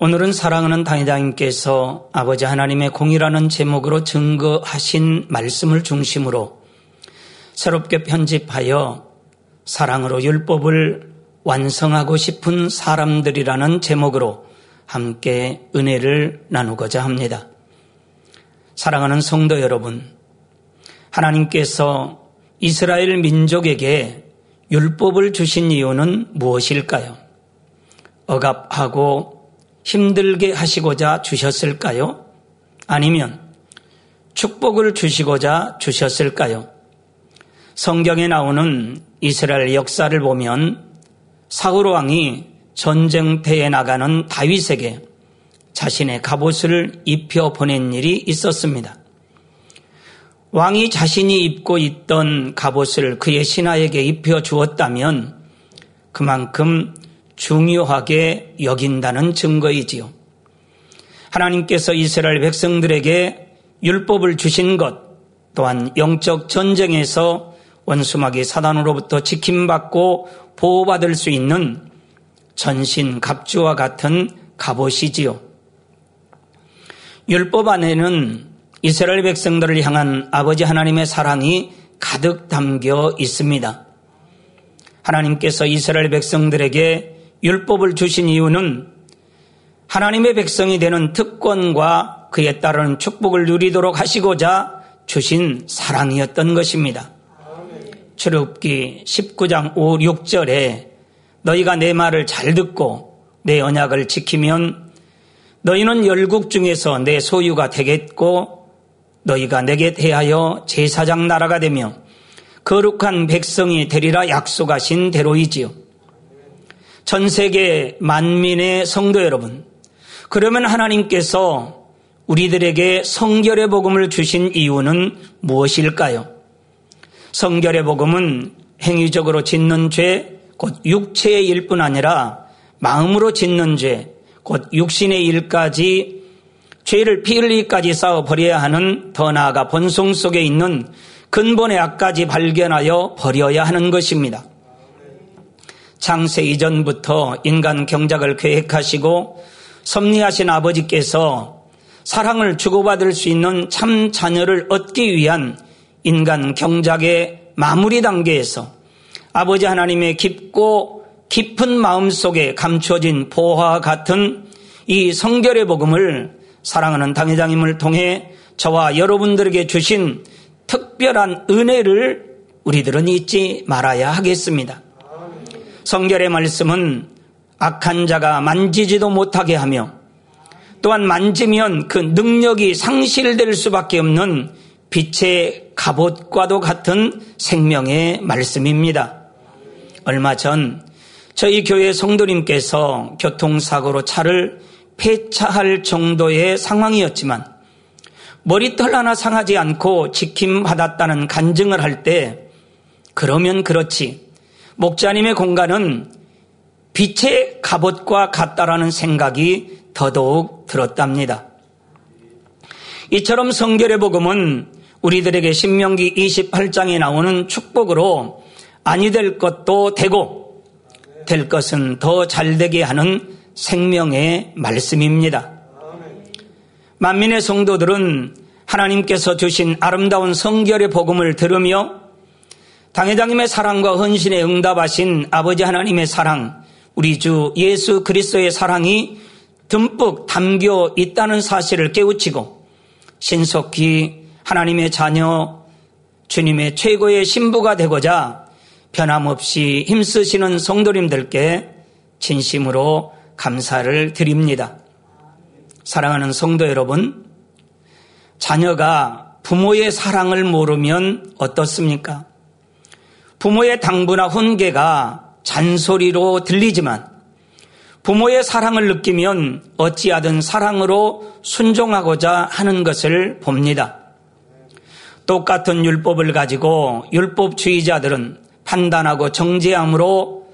오늘은 사랑하는 당회장님께서 아버지 하나님의 공이라는 제목으로 증거하신 말씀을 중심으로 새롭게 편집하여 사랑으로 율법을 완성하고 싶은 사람들이라는 제목으로 함께 은혜를 나누고자 합니다. 사랑하는 성도 여러분, 하나님께서 이스라엘 민족에게 율법을 주신 이유는 무엇일까요? 억압하고 힘들게 하시고자 주셨을까요? 아니면 축복을 주시고자 주셨을까요? 성경에 나오는 이스라엘 역사를 보면 사울 왕이 전쟁터에 나가는 다윗에게 자신의 갑옷을 입혀 보낸 일이 있었습니다. 왕이 자신이 입고 있던 갑옷을 그의 신하에게 입혀 주었다면 그만큼 중요하게 여긴다는 증거이지요. 하나님께서 이스라엘 백성들에게 율법을 주신 것 또한 영적 전쟁에서 원수마귀 사단으로부터 지킴받고 보호받을 수 있는 전신 갑주와 같은 갑옷이지요. 율법 안에는 이스라엘 백성들을 향한 아버지 하나님의 사랑이 가득 담겨 있습니다. 하나님께서 이스라엘 백성들에게 율법을 주신 이유는 하나님의 백성이 되는 특권과 그에 따르는 축복을 누리도록 하시고자 주신 사랑이었던 것입니다. 출애굽기 19장 5, 6절에 너희가 내 말을 잘 듣고 내 언약을 지키면 너희는 열국 중에서 내 소유가 되겠고 너희가 내게 대하여 제사장 나라가 되며 거룩한 백성이 되리라 약속하신 대로이지요. 전 세계 만민의 성도 여러분, 그러면 하나님께서 우리들에게 성결의 복음을 주신 이유는 무엇일까요? 성결의 복음은 행위적으로 짓는 죄, 곧 육체의 일뿐 아니라 마음으로 짓는 죄, 곧 육신의 일까지 죄를 피 흘리까지 쌓아 버려야 하는 더 나아가 본성 속에 있는 근본의 악까지 발견하여 버려야 하는 것입니다. 창세 이전부터 인간 경작을 계획하시고 섭리하신 아버지께서 사랑을 주고받을 수 있는 참 자녀를 얻기 위한 인간 경작의 마무리 단계에서 아버지 하나님의 깊고 깊은 마음 속에 감춰진 보화와 같은 이 성결의 복음을 사랑하는 당회장님을 통해 저와 여러분들에게 주신 특별한 은혜를 우리들은 잊지 말아야 하겠습니다. 성결의 말씀은 악한 자가 만지지도 못하게 하며 또한 만지면 그 능력이 상실될 수밖에 없는 빛의 갑옷과도 같은 생명의 말씀입니다. 얼마 전 저희 교회 성도님께서 교통사고로 차를 폐차할 정도의 상황이었지만 머리털 하나 상하지 않고 지킴받았다는 간증을 할 때 그러면 그렇지 목자님의 공간은 빛의 갑옷과 같다라는 생각이 더더욱 들었답니다. 이처럼 성결의 복음은 우리들에게 신명기 28장에 나오는 축복으로 아니 될 것도 되고 될 것은 더 잘 되게 하는 생명의 말씀입니다. 만민의 성도들은 하나님께서 주신 아름다운 성결의 복음을 들으며 당회장님의 사랑과 헌신에 응답하신 아버지 하나님의 사랑, 우리 주 예수 그리스도의 사랑이 듬뿍 담겨 있다는 사실을 깨우치고 신속히 하나님의 자녀, 주님의 최고의 신부가 되고자 변함없이 힘쓰시는 성도님들께 진심으로 감사를 드립니다. 사랑하는 성도 여러분, 자녀가 부모의 사랑을 모르면 어떻습니까? 부모의 당부나 훈계가 잔소리로 들리지만 부모의 사랑을 느끼면 어찌하든 사랑으로 순종하고자 하는 것을 봅니다. 똑같은 율법을 가지고 율법주의자들은 판단하고 정죄함으로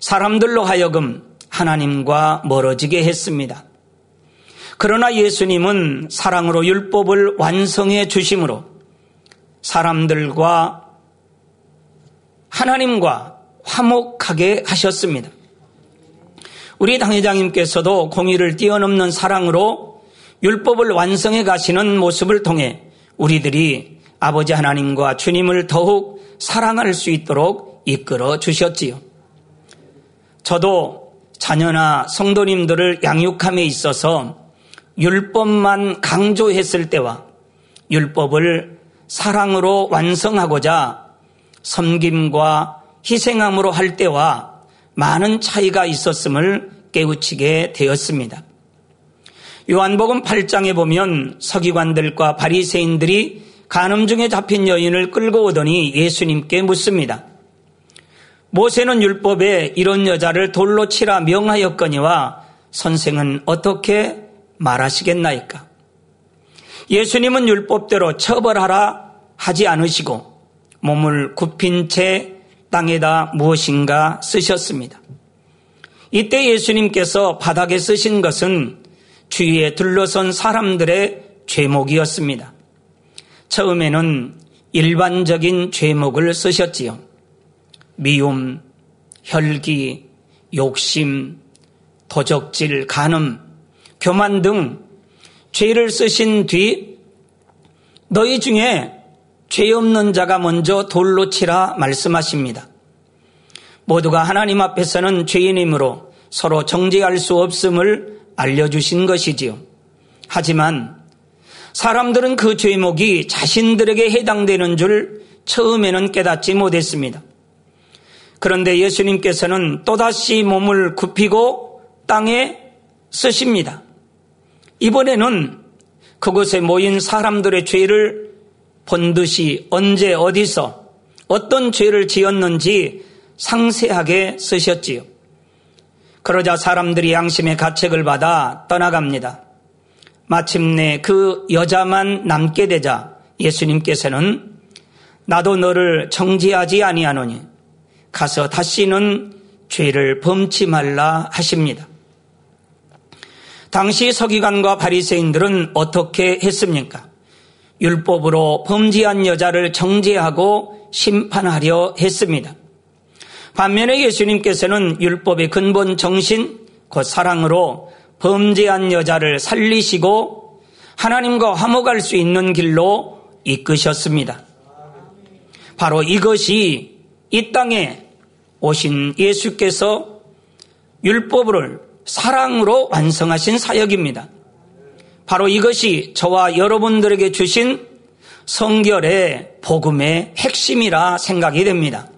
사람들로 하여금 하나님과 멀어지게 했습니다. 그러나 예수님은 사랑으로 율법을 완성해 주심으로 사람들과 하나님과 화목하게 하셨습니다. 우리 당회장님께서도 공의를 뛰어넘는 사랑으로 율법을 완성해 가시는 모습을 통해 우리들이 아버지 하나님과 주님을 더욱 사랑할 수 있도록 이끌어 주셨지요. 저도 자녀나 성도님들을 양육함에 있어서 율법만 강조했을 때와 율법을 사랑으로 완성하고자 섬김과 희생함으로 할 때와 많은 차이가 있었음을 깨우치게 되었습니다. 요한복음 8장에 보면 서기관들과 바리새인들이 간음 중에 잡힌 여인을 끌고 오더니 예수님께 묻습니다. 모세는 율법에 이런 여자를 돌로 치라 명하였거니와 선생은 어떻게 말하시겠나이까? 예수님은 율법대로 처벌하라 하지 않으시고 몸을 굽힌 채 땅에다 무엇인가 쓰셨습니다. 이때 예수님께서 바닥에 쓰신 것은 주위에 둘러선 사람들의 죄목이었습니다. 처음에는 일반적인 죄목을 쓰셨지요. 미움, 혈기, 욕심, 도적질, 간음, 교만 등 죄를 쓰신 뒤 너희 중에 죄 없는 자가 먼저 돌로 치라 말씀하십니다. 모두가 하나님 앞에서는 죄인이므로 서로 정죄할 수 없음을 알려주신 것이지요. 하지만 사람들은 그 죄목이 자신들에게 해당되는 줄 처음에는 깨닫지 못했습니다. 그런데 예수님께서는 또다시 몸을 굽히고 땅에 쓰십니다. 이번에는 그곳에 모인 사람들의 죄를 본 듯이 언제 어디서 어떤 죄를 지었는지 상세하게 쓰셨지요. 그러자 사람들이 양심의 가책을 받아 떠나갑니다. 마침내 그 여자만 남게 되자 예수님께서는 나도 너를 정지하지 아니하노니 가서 다시는 죄를 범치 말라 하십니다. 당시 서기관과 바리새인들은 어떻게 했습니까? 율법으로 범죄한 여자를 정죄하고 심판하려 했습니다. 반면에 예수님께서는 율법의 근본 정신, 곧 사랑으로 범죄한 여자를 살리시고 하나님과 화목할 수 있는 길로 이끄셨습니다. 바로 이것이 이 땅에 오신 예수께서 율법을 사랑으로 완성하신 사역입니다. 바로 이것이 저와 여러분들에게 주신 성결의 복음의 핵심이라 생각이 됩니다.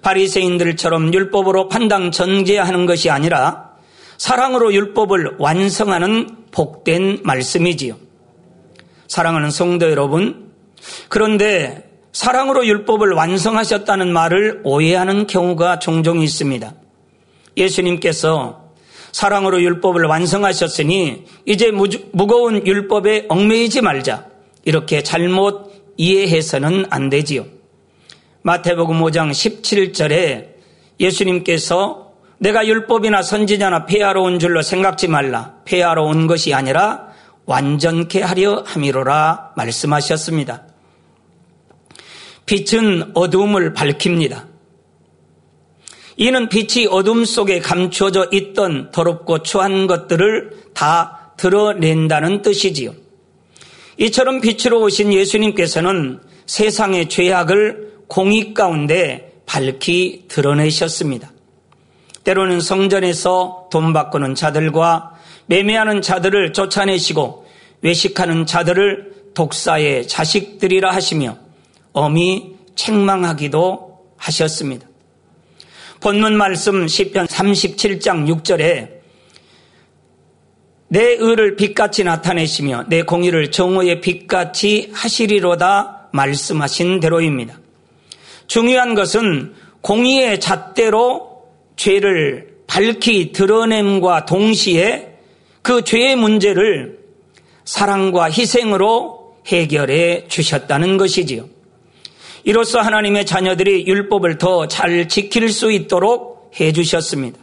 바리새인들처럼 율법으로 판당 전제하는 것이 아니라 사랑으로 율법을 완성하는 복된 말씀이지요. 사랑하는 성도 여러분, 그런데 사랑으로 율법을 완성하셨다는 말을 오해하는 경우가 종종 있습니다. 예수님께서 사랑으로 율법을 완성하셨으니 이제 무거운 율법에 얽매이지 말자. 이렇게 잘못 이해해서는 안 되지요. 마태복음 5장 17절에 예수님께서 내가 율법이나 선지자나 폐하러 온 줄로 생각지 말라. 폐하러 온 것이 아니라 완전케 하려 함이로라 말씀하셨습니다. 빛은 어두움을 밝힙니다. 이는 빛이 어둠 속에 감춰져 있던 더럽고 추한 것들을 다 드러낸다는 뜻이지요. 이처럼 빛으로 오신 예수님께서는 세상의 죄악을 공익 가운데 밝히 드러내셨습니다. 때로는 성전에서 돈 바꾸는 자들과 매매하는 자들을 쫓아내시고 외식하는 자들을 독사의 자식들이라 하시며 엄히 책망하기도 하셨습니다. 본문 말씀 10편 37장 6절에 내 의를 빛같이 나타내시며 내 공의를 정오의 빛같이 하시리로다 말씀하신 대로입니다. 중요한 것은 공의의 잣대로 죄를 밝히 드러냄과 동시에 그 죄의 문제를 사랑과 희생으로 해결해 주셨다는 것이지요. 이로써 하나님의 자녀들이 율법을 더 잘 지킬 수 있도록 해 주셨습니다.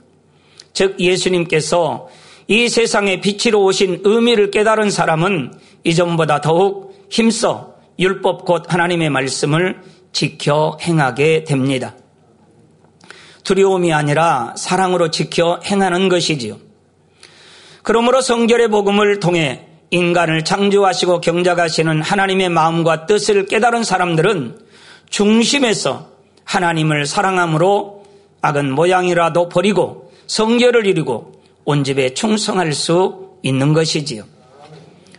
즉 예수님께서 이 세상에 빛으로 오신 의미를 깨달은 사람은 이전보다 더욱 힘써 율법 곧 하나님의 말씀을 지켜 행하게 됩니다. 두려움이 아니라 사랑으로 지켜 행하는 것이지요. 그러므로 성결의 복음을 통해 인간을 창조하시고 경작하시는 하나님의 마음과 뜻을 깨달은 사람들은 중심에서 하나님을 사랑함으로 악은 모양이라도 버리고 성결을 이루고 온 집에 충성할 수 있는 것이지요.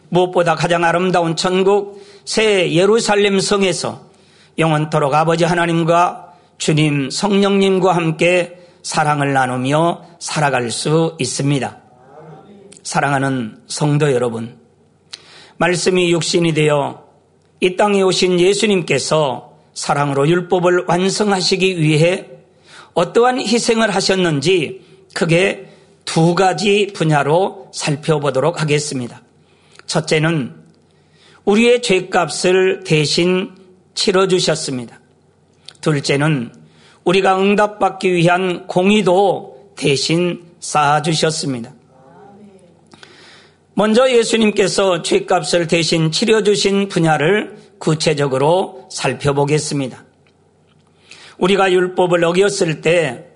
무엇보다 가장 아름다운 천국 새 예루살렘 성에서 영원토록 아버지 하나님과 주님 성령님과 함께 사랑을 나누며 살아갈 수 있습니다. 사랑하는 성도 여러분, 말씀이 육신이 되어 이 땅에 오신 예수님께서 사랑으로 율법을 완성하시기 위해 어떠한 희생을 하셨는지 크게 두 가지 분야로 살펴보도록 하겠습니다. 첫째는 우리의 죄값을 대신 치러주셨습니다. 둘째는 우리가 응답받기 위한 공의도 대신 쌓아주셨습니다. 먼저 예수님께서 죄값을 대신 치러주신 분야를 구체적으로 살펴보겠습니다. 우리가 율법을 어겼을 때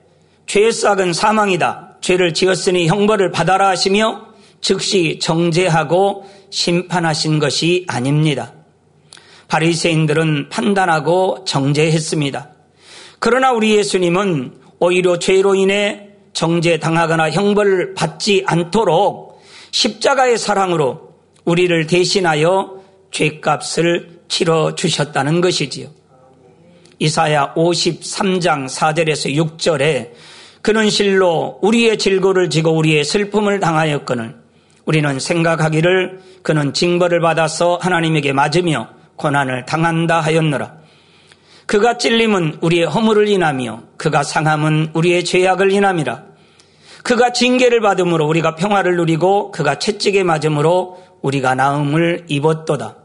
죄의 싹은 사망이다. 죄를 지었으니 형벌을 받아라 하시며 즉시 정죄하고 심판하신 것이 아닙니다. 바리새인들은 판단하고 정죄했습니다. 그러나 우리 예수님은 오히려 죄로 인해 정죄당하거나 형벌을 받지 않도록 십자가의 사랑으로 우리를 대신하여 죄값을 치러 주셨다는 것이지요. 이사야 53장 4절에서 6절에 그는 실로 우리의 질고를 지고 우리의 슬픔을 당하였거늘 우리는 생각하기를 그는 징벌을 받아서 하나님에게 맞으며 고난을 당한다 하였노라. 그가 찔림은 우리의 허물을 인하며 그가 상함은 우리의 죄악을 인함이라. 그가 징계를 받음으로 우리가 평화를 누리고 그가 채찍에 맞음으로 우리가 나음을 입었도다.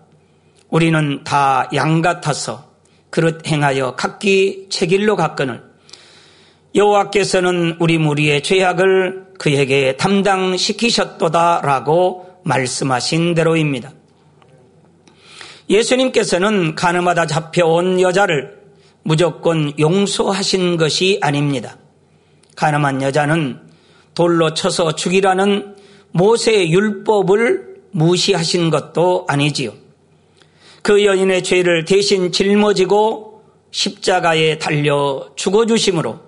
우리는 다 양 같아서 그릇 행하여 각기 책일로 갔거늘 여호와께서는 우리 무리의 죄악을 그에게 담당시키셨도다라고 말씀하신 대로입니다. 예수님께서는 가늠하다 잡혀온 여자를 무조건 용서하신 것이 아닙니다. 가늠한 여자는 돌로 쳐서 죽이라는 모세의 율법을 무시하신 것도 아니지요. 그 여인의 죄를 대신 짊어지고 십자가에 달려 죽어주심으로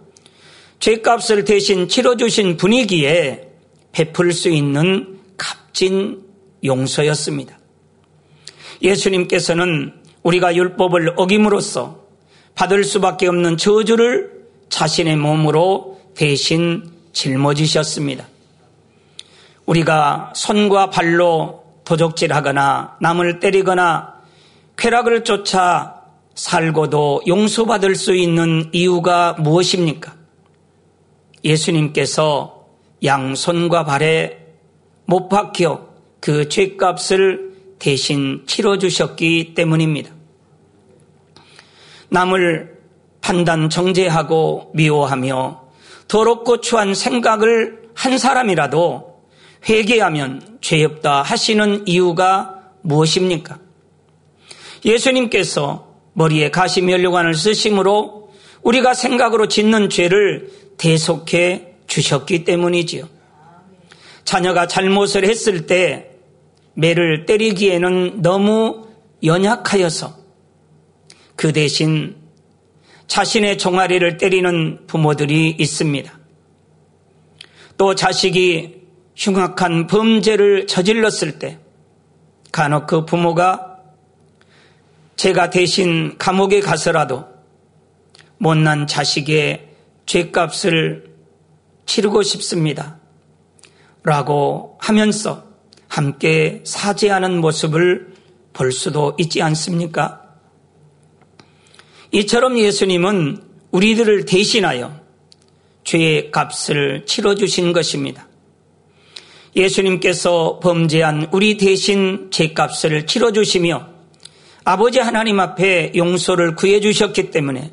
죄값을 대신 치러주신 분위기에 베풀 수 있는 값진 용서였습니다. 예수님께서는 우리가 율법을 어김으로써 받을 수밖에 없는 저주를 자신의 몸으로 대신 짊어지셨습니다. 우리가 손과 발로 도적질하거나 남을 때리거나 쾌락을 쫓아 살고도 용서받을 수 있는 이유가 무엇입니까? 예수님께서 양손과 발에 못 박혀 그 죄값을 대신 치러주셨기 때문입니다. 남을 판단 정죄하고 미워하며 더럽고 추한 생각을 한 사람이라도 회개하면 죄 없다 하시는 이유가 무엇입니까? 예수님께서 머리에 가시면류관을 쓰심으로 우리가 생각으로 짓는 죄를 대속해 주셨기 때문이지요. 자녀가 잘못을 했을 때 매를 때리기에는 너무 연약하여서 그 대신 자신의 종아리를 때리는 부모들이 있습니다. 또 자식이 흉악한 범죄를 저질렀을 때 간혹 그 부모가 제가 대신 감옥에 가서라도 못난 자식의 죄값을 치르고 싶습니다. 라고 하면서 함께 사죄하는 모습을 볼 수도 있지 않습니까? 이처럼 예수님은 우리들을 대신하여 죄의 값을 치러주신 것입니다. 예수님께서 범죄한 우리 대신 죄값을 치러주시며 아버지 하나님 앞에 용서를 구해 주셨기 때문에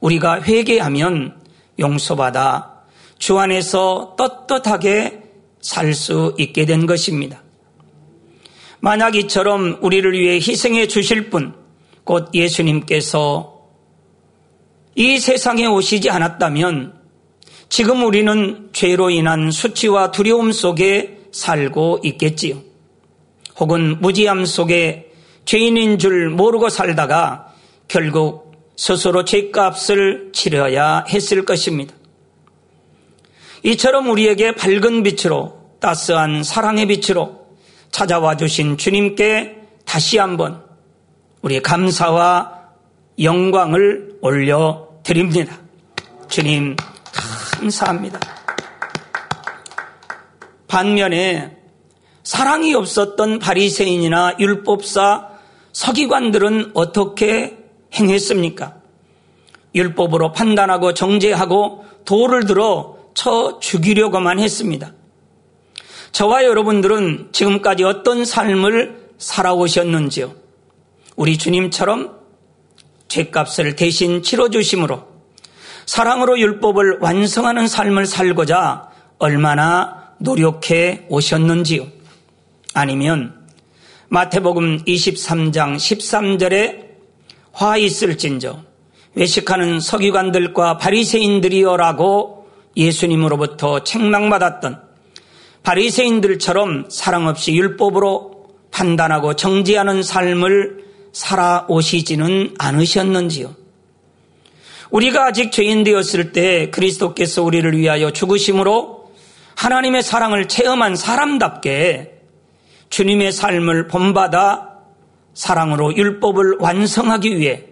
우리가 회개하면 용서받아 주 안에서 떳떳하게 살 수 있게 된 것입니다. 만약 이처럼 우리를 위해 희생해 주실 분, 곧 예수님께서 이 세상에 오시지 않았다면 지금 우리는 죄로 인한 수치와 두려움 속에 살고 있겠지요. 혹은 무지함 속에 죄인인 줄 모르고 살다가 결국 스스로 죄값을 치러야 했을 것입니다. 이처럼 우리에게 밝은 빛으로 따스한 사랑의 빛으로 찾아와 주신 주님께 다시 한번 우리 감사와 영광을 올려 드립니다. 주님, 감사합니다. 반면에 사랑이 없었던 바리새인이나 율법사 서기관들은 어떻게 행했습니까? 율법으로 판단하고 정죄하고 돌을 들어 쳐 죽이려고만 했습니다. 저와 여러분들은 지금까지 어떤 삶을 살아오셨는지요? 우리 주님처럼 죄값을 대신 치러주심으로 사랑으로 율법을 완성하는 삶을 살고자 얼마나 노력해 오셨는지요? 아니면 마태복음 23장 13절에 화 있을진저 외식하는 서기관들과 바리새인들이여라고 예수님으로부터 책망받았던 바리새인들처럼 사랑 없이 율법으로 판단하고 정지하는 삶을 살아오시지는 않으셨는지요? 우리가 아직 죄인 되었을 때 그리스도께서 우리를 위하여 죽으심으로 하나님의 사랑을 체험한 사람답게 주님의 삶을 본받아 사랑으로 율법을 완성하기 위해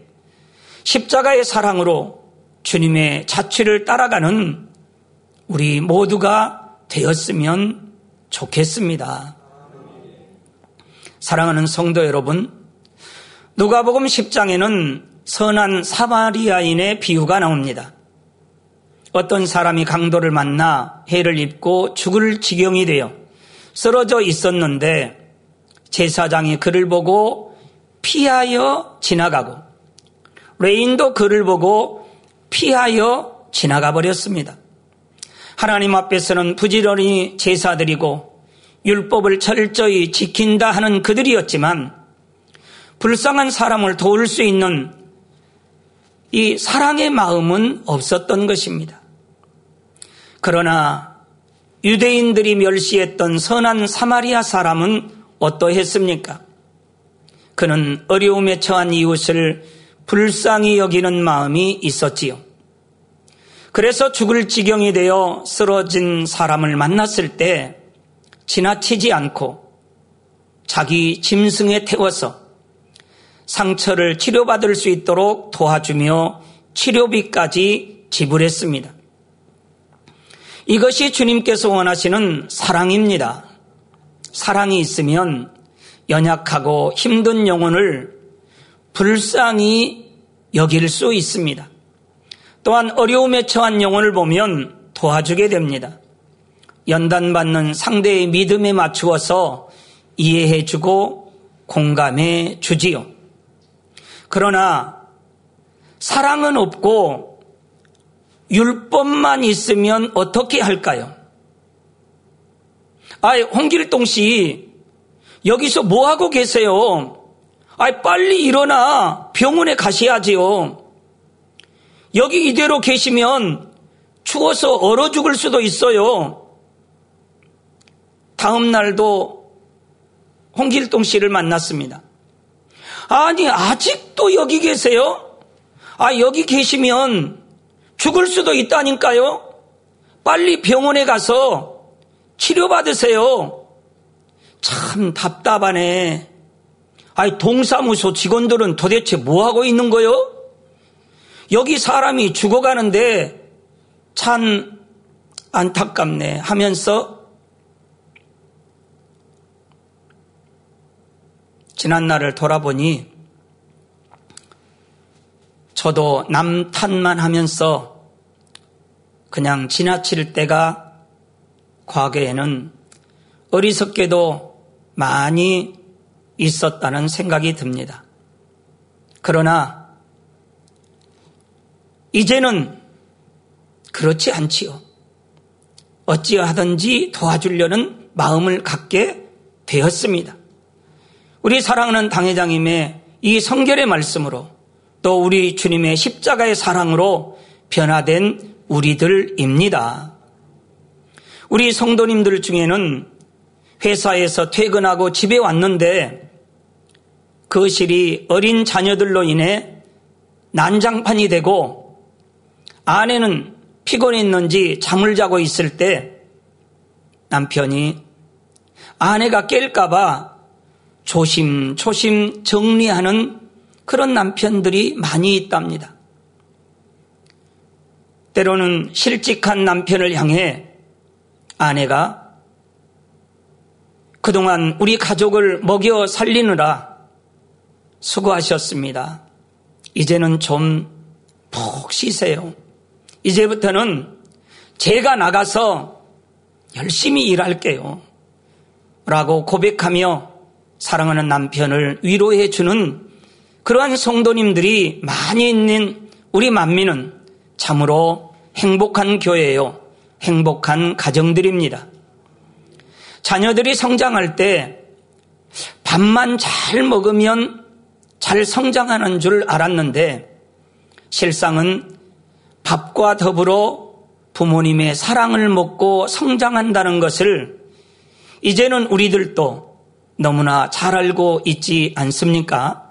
십자가의 사랑으로 주님의 자취를 따라가는 우리 모두가 되었으면 좋겠습니다. 사랑하는 성도 여러분, 누가복음 10장에는 선한 사마리아인의 비유가 나옵니다. 어떤 사람이 강도를 만나 해를 입고 죽을 지경이 되어 쓰러져 있었는데 제사장이 그를 보고 피하여 지나가고 레인도 그를 보고 피하여 지나가 버렸습니다. 하나님 앞에서는 부지런히 제사드리고 율법을 철저히 지킨다 하는 그들이었지만 불쌍한 사람을 도울 수 있는 이 사랑의 마음은 없었던 것입니다. 그러나 유대인들이 멸시했던 선한 사마리아 사람은 어떠했습니까? 그는 어려움에 처한 이웃을 불쌍히 여기는 마음이 있었지요. 그래서 죽을 지경이 되어 쓰러진 사람을 만났을 때 지나치지 않고 자기 짐승에 태워서 상처를 치료받을 수 있도록 도와주며 치료비까지 지불했습니다. 이것이 주님께서 원하시는 사랑입니다. 사랑이 있으면 연약하고 힘든 영혼을 불쌍히 여길 수 있습니다. 또한 어려움에 처한 영혼을 보면 도와주게 됩니다. 연단받는 상대의 믿음에 맞추어서 이해해주고 공감해 주지요. 그러나 사랑은 없고 율법만 있으면 어떻게 할까요? 아이, 홍길동 씨, 여기서 뭐 하고 계세요? 아이, 빨리 일어나 병원에 가셔야지요. 여기 이대로 계시면 추워서 얼어 죽을 수도 있어요. 다음 날도 홍길동 씨를 만났습니다. 아니, 아직도 여기 계세요? 아, 여기 계시면 죽을 수도 있다니까요? 빨리 병원에 가서 치료받으세요. 참 답답하네. 아니, 동사무소 직원들은 도대체 뭐 하고 있는 거요? 여기 사람이 죽어가는데 참 안타깝네 하면서 지난 날을 돌아보니 저도 남 탓만 하면서 그냥 지나칠 때가 과거에는 어리석게도 많이 있었다는 생각이 듭니다. 그러나 이제는 그렇지 않지요. 어찌하든지 도와주려는 마음을 갖게 되었습니다. 우리 사랑하는 당회장님의 이 성결의 말씀으로 또 우리 주님의 십자가의 사랑으로 변화된 우리들입니다. 우리 성도님들 중에는 회사에서 퇴근하고 집에 왔는데 거실이 어린 자녀들로 인해 난장판이 되고 아내는 피곤했는지 잠을 자고 있을 때 남편이 아내가 깰까봐 조심조심 정리하는 그런 남편들이 많이 있답니다. 때로는 실직한 남편을 향해 아내가 그동안 우리 가족을 먹여 살리느라 수고하셨습니다. 이제는 좀 푹 쉬세요. 이제부터는 제가 나가서 열심히 일할게요. 라고 고백하며 사랑하는 남편을 위로해 주는 그러한 성도님들이 많이 있는 우리 만민은 참으로 행복한 교회예요. 행복한 가정들입니다. 자녀들이 성장할 때 밥만 잘 먹으면 잘 성장하는 줄 알았는데 실상은 밥과 더불어 부모님의 사랑을 먹고 성장한다는 것을 이제는 우리들도 너무나 잘 알고 있지 않습니까?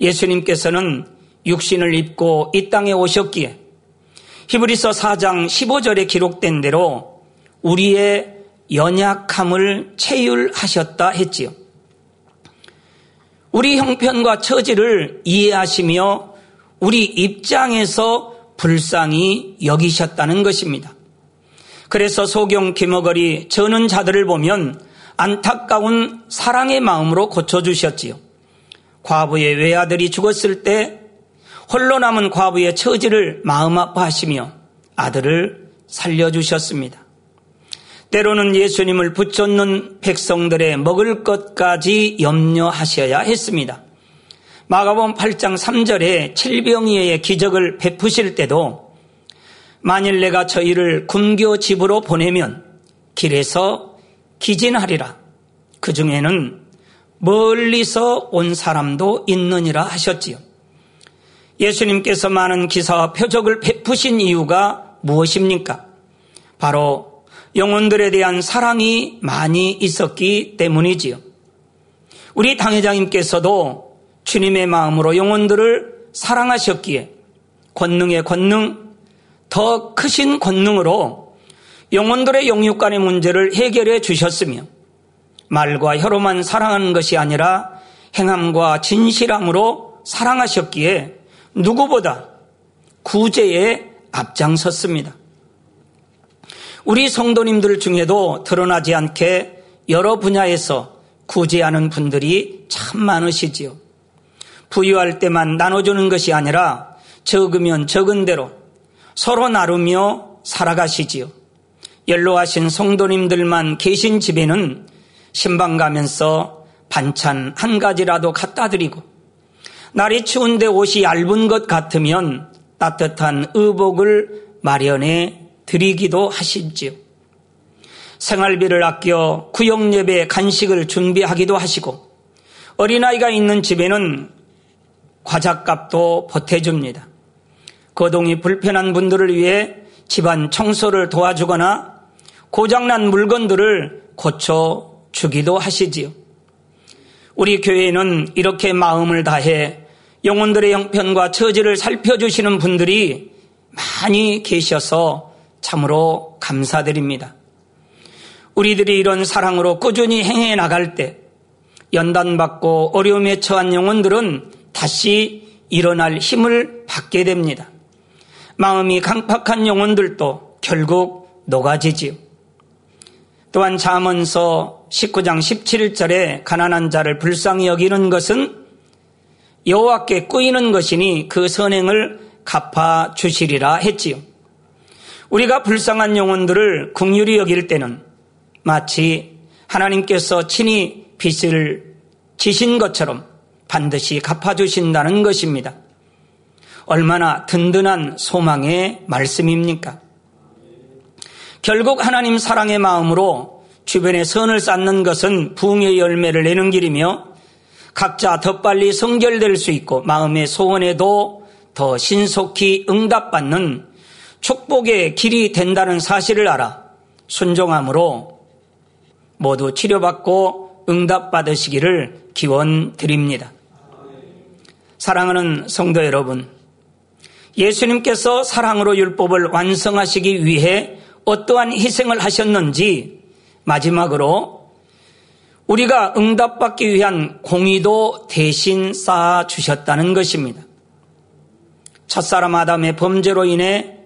예수님께서는 육신을 입고 이 땅에 오셨기에 히브리서 4장 15절에 기록된 대로 우리의 연약함을 체휼하셨다 했지요. 우리 형편과 처지를 이해하시며 우리 입장에서 불쌍히 여기셨다는 것입니다. 그래서 소경 김어걸이 저는 자들을 보면 안타까운 사랑의 마음으로 고쳐주셨지요. 과부의 외아들이 죽었을 때 홀로 남은 과부의 처지를 마음 아파하시며 아들을 살려주셨습니다. 때로는 예수님을 붙잡는 백성들의 먹을 것까지 염려하셔야 했습니다. 마가본 8장 3절에 칠병이의 기적을 베푸실 때도 만일 내가 저희를 군교 집으로 보내면 길에서 기진하리라. 그 중에는 멀리서 온 사람도 있느니라 하셨지요. 예수님께서 많은 기사와 표적을 베푸신 이유가 무엇입니까? 바로 영혼들에 대한 사랑이 많이 있었기 때문이지요. 우리 당회장님께서도 주님의 마음으로 영혼들을 사랑하셨기에 권능의 권능, 더 크신 권능으로 영혼들의 영육간의 문제를 해결해 주셨으며 말과 혀로만 사랑하는 것이 아니라 행함과 진실함으로 사랑하셨기에 누구보다 구제에 앞장섰습니다. 우리 성도님들 중에도 드러나지 않게 여러 분야에서 구제하는 분들이 참 많으시지요. 부유할 때만 나눠주는 것이 아니라 적으면 적은 대로 서로 나누며 살아가시지요. 연로하신 성도님들만 계신 집에는 신방 가면서 반찬 한 가지라도 갖다 드리고 날이 추운데 옷이 얇은 것 같으면 따뜻한 의복을 마련해 드리기도 하시지요. 생활비를 아껴 구역예배 간식을 준비하기도 하시고 어린아이가 있는 집에는 과자값도 보태줍니다. 거동이 불편한 분들을 위해 집안 청소를 도와주거나 고장난 물건들을 고쳐 주기도 하시지요. 우리 교회에는 이렇게 마음을 다해 영혼들의 형편과 처지를 살펴주시는 분들이 많이 계셔서 참으로 감사드립니다. 우리들이 이런 사랑으로 꾸준히 행해 나갈 때 연단받고 어려움에 처한 영혼들은 다시 일어날 힘을 받게 됩니다. 마음이 강팍한 영혼들도 결국 녹아지지요. 또한 잠언서 19장 17절에 가난한 자를 불쌍히 여기는 것은 여호와께 꾸이는 것이니 그 선행을 갚아 주시리라 했지요. 우리가 불쌍한 영혼들을 국률이 여길 때는 마치 하나님께서 친히 빚을 지신 것처럼 반드시 갚아 주신다는 것입니다. 얼마나 든든한 소망의 말씀입니까? 결국 하나님 사랑의 마음으로 주변에 선을 쌓는 것은 부흥의 열매를 내는 길이며 각자 더 빨리 성결될 수 있고 마음의 소원에도 더 신속히 응답받는 축복의 길이 된다는 사실을 알아 순종함으로 모두 치료받고 응답받으시기를 기원 드립니다. 사랑하는 성도 여러분, 예수님께서 사랑으로 율법을 완성하시기 위해 어떠한 희생을 하셨는지 마지막으로 우리가 응답받기 위한 공의도 대신 쌓아 주셨다는 것입니다. 첫사람 아담의 범죄로 인해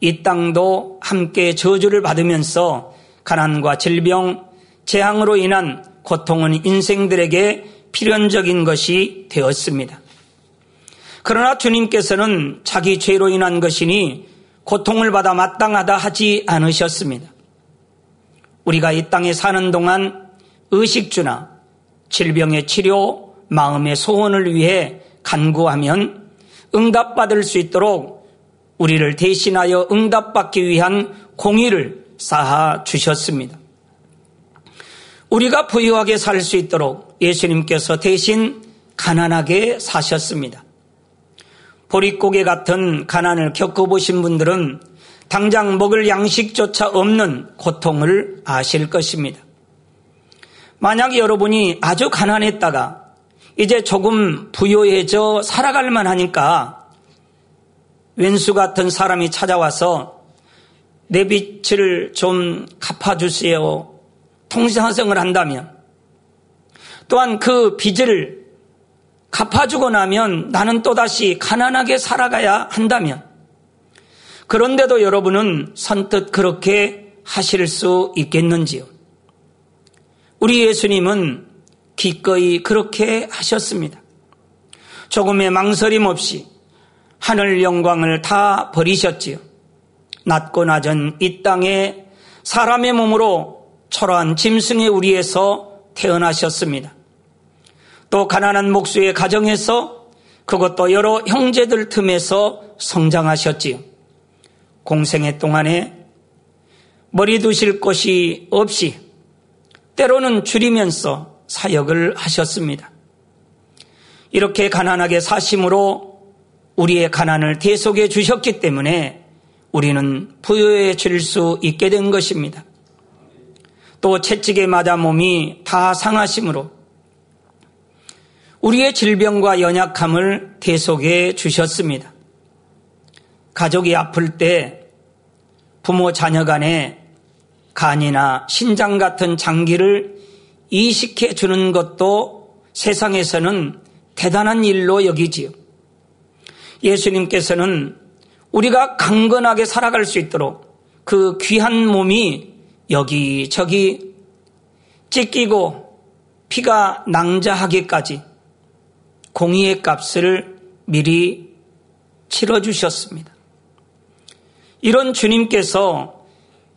이 땅도 함께 저주를 받으면서 가난과 질병, 재앙으로 인한 고통은 인생들에게 필연적인 것이 되었습니다. 그러나 주님께서는 자기 죄로 인한 것이니 고통을 받아 마땅하다 하지 않으셨습니다. 우리가 이 땅에 사는 동안 의식주나 질병의 치료, 마음의 소원을 위해 간구하면 응답받을 수 있도록 우리를 대신하여 응답받기 위한 공의를 쌓아 주셨습니다. 우리가 부유하게 살 수 있도록 예수님께서 대신 가난하게 사셨습니다. 보릿고개 같은 가난을 겪어보신 분들은 당장 먹을 양식조차 없는 고통을 아실 것입니다. 만약 여러분이 아주 가난했다가 이제 조금 부유해져 살아갈 만하니까 왼수 같은 사람이 찾아와서 내 빚을 좀 갚아주세요. 통상생을 한다면 또한 그 빚을 갚아주고 나면 나는 또다시 가난하게 살아가야 한다면 그런데도 여러분은 선뜻 그렇게 하실 수 있겠는지요? 우리 예수님은 기꺼이 그렇게 하셨습니다. 조금의 망설임 없이 하늘 영광을 다 버리셨지요. 낮고 낮은 이 땅에 사람의 몸으로 초라한 짐승의 우리에서 태어나셨습니다. 또 가난한 목수의 가정에서 그것도 여러 형제들 틈에서 성장하셨지요. 공생의 동안에 머리 두실 곳이 없이 때로는 줄이면서 사역을 하셨습니다. 이렇게 가난하게 사심으로 우리의 가난을 대속해 주셨기 때문에 우리는 부유해질 수 있게 된 것입니다. 또 채찍에 맞아 몸이 다 상하심으로 우리의 질병과 연약함을 계속해 주셨습니다. 가족이 아플 때 부모 자녀 간에 간이나 신장 같은 장기를 이식해 주는 것도 세상에서는 대단한 일로 여기지요. 예수님께서는 우리가 강건하게 살아갈 수 있도록 그 귀한 몸이 여기저기 찢기고 피가 낭자하기까지 공의의 값을 미리 치러주셨습니다. 이런 주님께서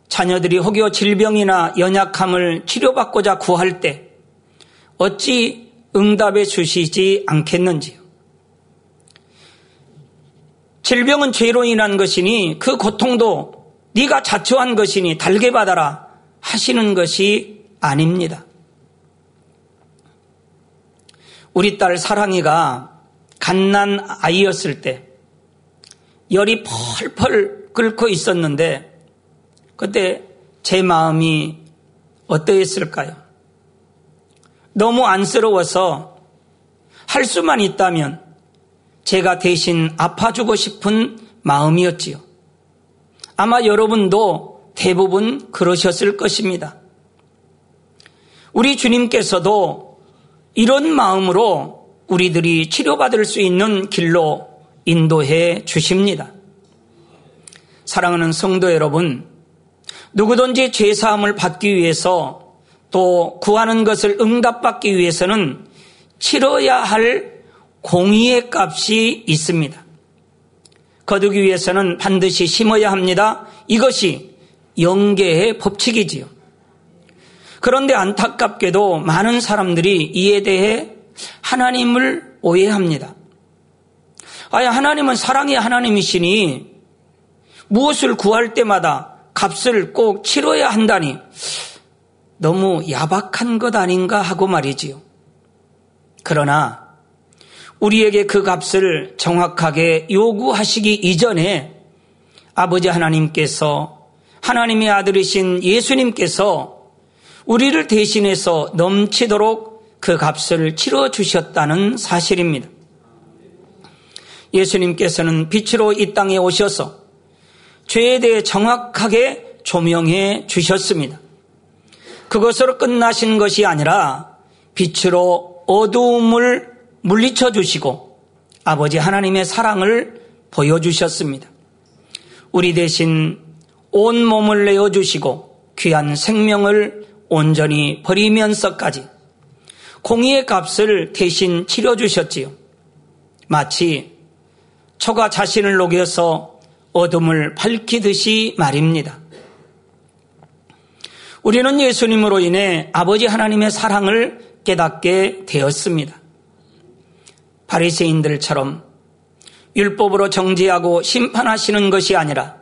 자녀들이 혹여 질병이나 연약함을 치료받고자 구할 때 어찌 응답해 주시지 않겠는지요. 질병은 죄로 인한 것이니 그 고통도 네가 자초한 것이니 달게 받아라 하시는 것이 아닙니다. 우리 딸 사랑이가 갓난 아이였을 때 열이 펄펄 끓고 있었는데 그때 제 마음이 어떠했을까요? 너무 안쓰러워서 할 수만 있다면 제가 대신 아파주고 싶은 마음이었지요. 아마 여러분도 대부분 그러셨을 것입니다. 우리 주님께서도 이런 마음으로 우리들이 치료받을 수 있는 길로 인도해 주십니다. 사랑하는 성도 여러분, 누구든지 죄사함을 받기 위해서 또 구하는 것을 응답받기 위해서는 치러야 할 공의의 값이 있습니다. 거두기 위해서는 반드시 심어야 합니다. 이것이 영계의 법칙이지요. 그런데 안타깝게도 많은 사람들이 이에 대해 하나님을 오해합니다. 아예 하나님은 사랑의 하나님이시니 무엇을 구할 때마다 값을 꼭 치러야 한다니 너무 야박한 것 아닌가 하고 말이지요. 그러나 우리에게 그 값을 정확하게 요구하시기 이전에 아버지 하나님께서 하나님의 아들이신 예수님께서 우리를 대신해서 넘치도록 그 값을 치러 주셨다는 사실입니다. 예수님께서는 빛으로 이 땅에 오셔서 죄에 대해 정확하게 조명해 주셨습니다. 그것으로 끝나신 것이 아니라 빛으로 어두움을 물리쳐 주시고 아버지 하나님의 사랑을 보여주셨습니다. 우리 대신 온 몸을 내어 주시고 귀한 생명을 온전히 버리면서까지 공의의 값을 대신 치러 주셨지요. 마치 초가 자신을 녹여서 어둠을 밝히듯이 말입니다. 우리는 예수님으로 인해 아버지 하나님의 사랑을 깨닫게 되었습니다. 바리새인들처럼 율법으로 정죄하고 심판하시는 것이 아니라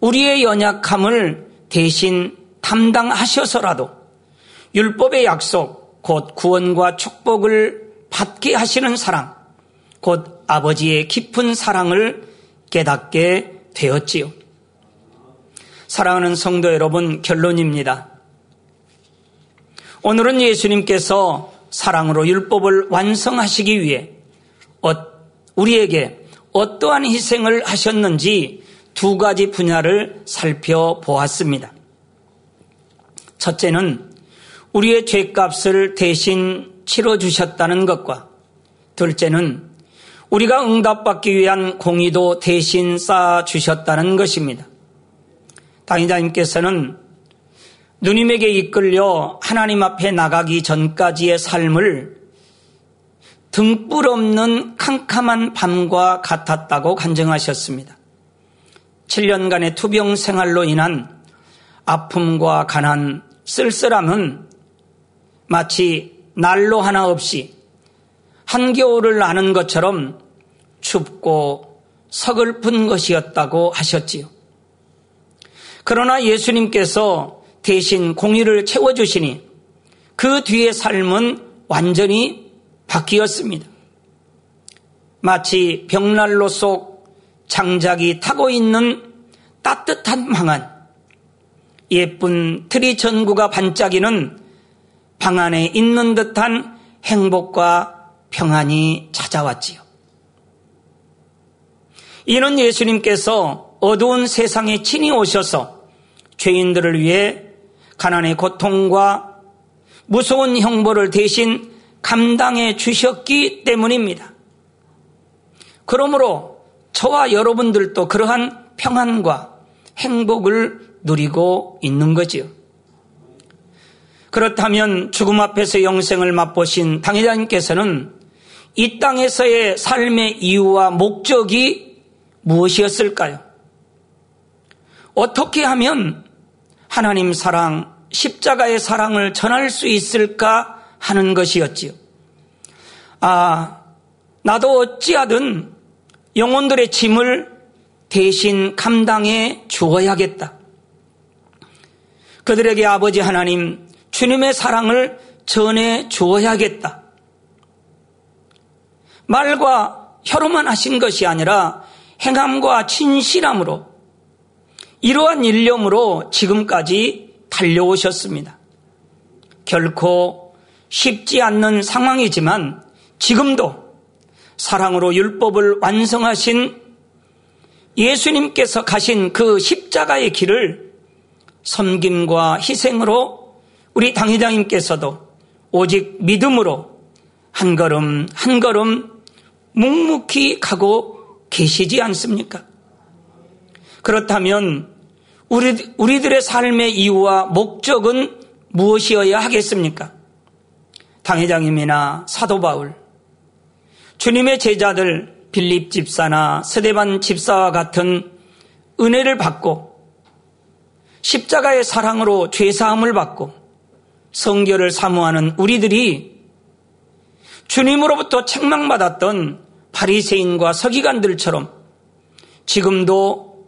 우리의 연약함을 대신 담당하셔서라도 율법의 약속, 곧 구원과 축복을 받게 하시는 사랑, 곧 아버지의 깊은 사랑을 깨닫게 되었지요. 사랑하는 성도 여러분, 결론입니다. 오늘은 예수님께서 사랑으로 율법을 완성하시기 위해 어, 우리에게 어떠한 희생을 하셨는지 두 가지 분야를 살펴보았습니다. 첫째는 우리의 죄값을 대신 치러주셨다는 것과 둘째는 우리가 응답받기 위한 공의도 대신 쌓아주셨다는 것입니다. 당의자님께서는 누님에게 이끌려 하나님 앞에 나가기 전까지의 삶을 등불 없는 캄캄한 밤과 같았다고 간증하셨습니다. 7년간의 투병 생활로 인한 아픔과 가난, 쓸쓸함은 마치 난로 하나 없이 한겨울을 나는 것처럼 춥고 서글픈 것이었다고 하셨지요. 그러나 예수님께서 대신 공의를 채워주시니 그 뒤의 삶은 완전히 바뀌었습니다. 마치 벽난로 속 장작이 타고 있는 따뜻한 방안, 예쁜 트리 전구가 반짝이는 방 안에 있는 듯한 행복과 평안이 찾아왔지요. 이는 예수님께서 어두운 세상에 친히 오셔서 죄인들을 위해 가난의 고통과 무서운 형벌을 대신 감당해 주셨기 때문입니다. 그러므로 저와 여러분들도 그러한 평안과 행복을 누리고 있는 거지요. 그렇다면 죽음 앞에서 영생을 맛보신 당회장님께서는 이 땅에서의 삶의 이유와 목적이 무엇이었을까요? 어떻게 하면 하나님 사랑, 십자가의 사랑을 전할 수 있을까 하는 것이었지요. 아, 나도 어찌하든 영혼들의 짐을 대신 감당해 주어야겠다. 그들에게 아버지 하나님, 주님의 사랑을 전해 주어야겠다. 말과 혀로만 하신 것이 아니라 행함과 진실함으로 이러한 일념으로 지금까지 달려오셨습니다. 결코 쉽지 않는 상황이지만 지금도 사랑으로 율법을 완성하신 예수님께서 가신 그 십자가의 길을 섬김과 희생으로 우리 당회장님께서도 오직 믿음으로 한 걸음 한 걸음 묵묵히 가고 계시지 않습니까? 그렇다면 우리, 우리들의 삶의 이유와 목적은 무엇이어야 하겠습니까? 당회장님이나 사도 바울, 주님의 제자들 빌립 집사나 스데반 집사와 같은 은혜를 받고 십자가의 사랑으로 죄사함을 받고 성결을 사모하는 우리들이 주님으로부터 책망받았던 바리새인과 서기관들처럼 지금도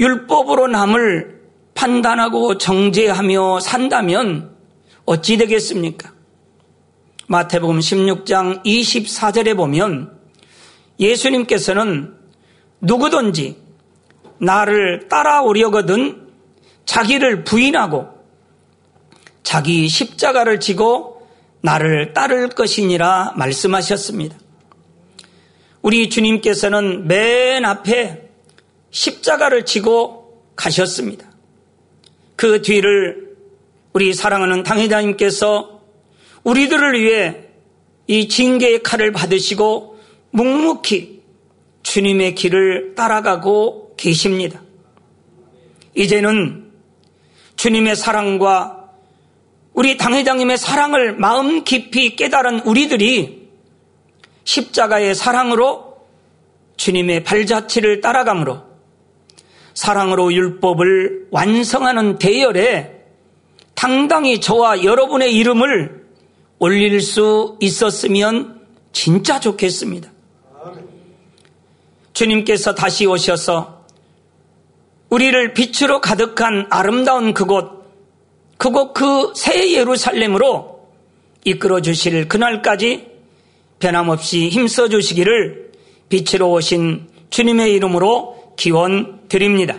율법으로 남을 판단하고 정죄하며 산다면 어찌 되겠습니까? 마태복음 16장 24절에 보면 예수님께서는 누구든지 나를 따라오려거든 자기를 부인하고 자기 십자가를 지고 나를 따를 것이니라 말씀하셨습니다. 우리 주님께서는 맨 앞에 십자가를 지고 가셨습니다. 그 뒤를 우리 사랑하는 당회장님께서 우리들을 위해 이 징계의 칼을 받으시고 묵묵히 주님의 길을 따라가고 계십니다. 이제는 주님의 사랑과 우리 당회장님의 사랑을 마음 깊이 깨달은 우리들이 십자가의 사랑으로 주님의 발자취를 따라가므로 사랑으로 율법을 완성하는 대열에 당당히 저와 여러분의 이름을 올릴 수 있었으면 진짜 좋겠습니다. 주님께서 다시 오셔서 우리를 빛으로 가득한 아름다운 그곳, 그곳 그 새 예루살렘으로 이끌어 주실 그날까지 변함없이 힘써 주시기를 빛으로 오신 주님의 이름으로 기원 드립니다.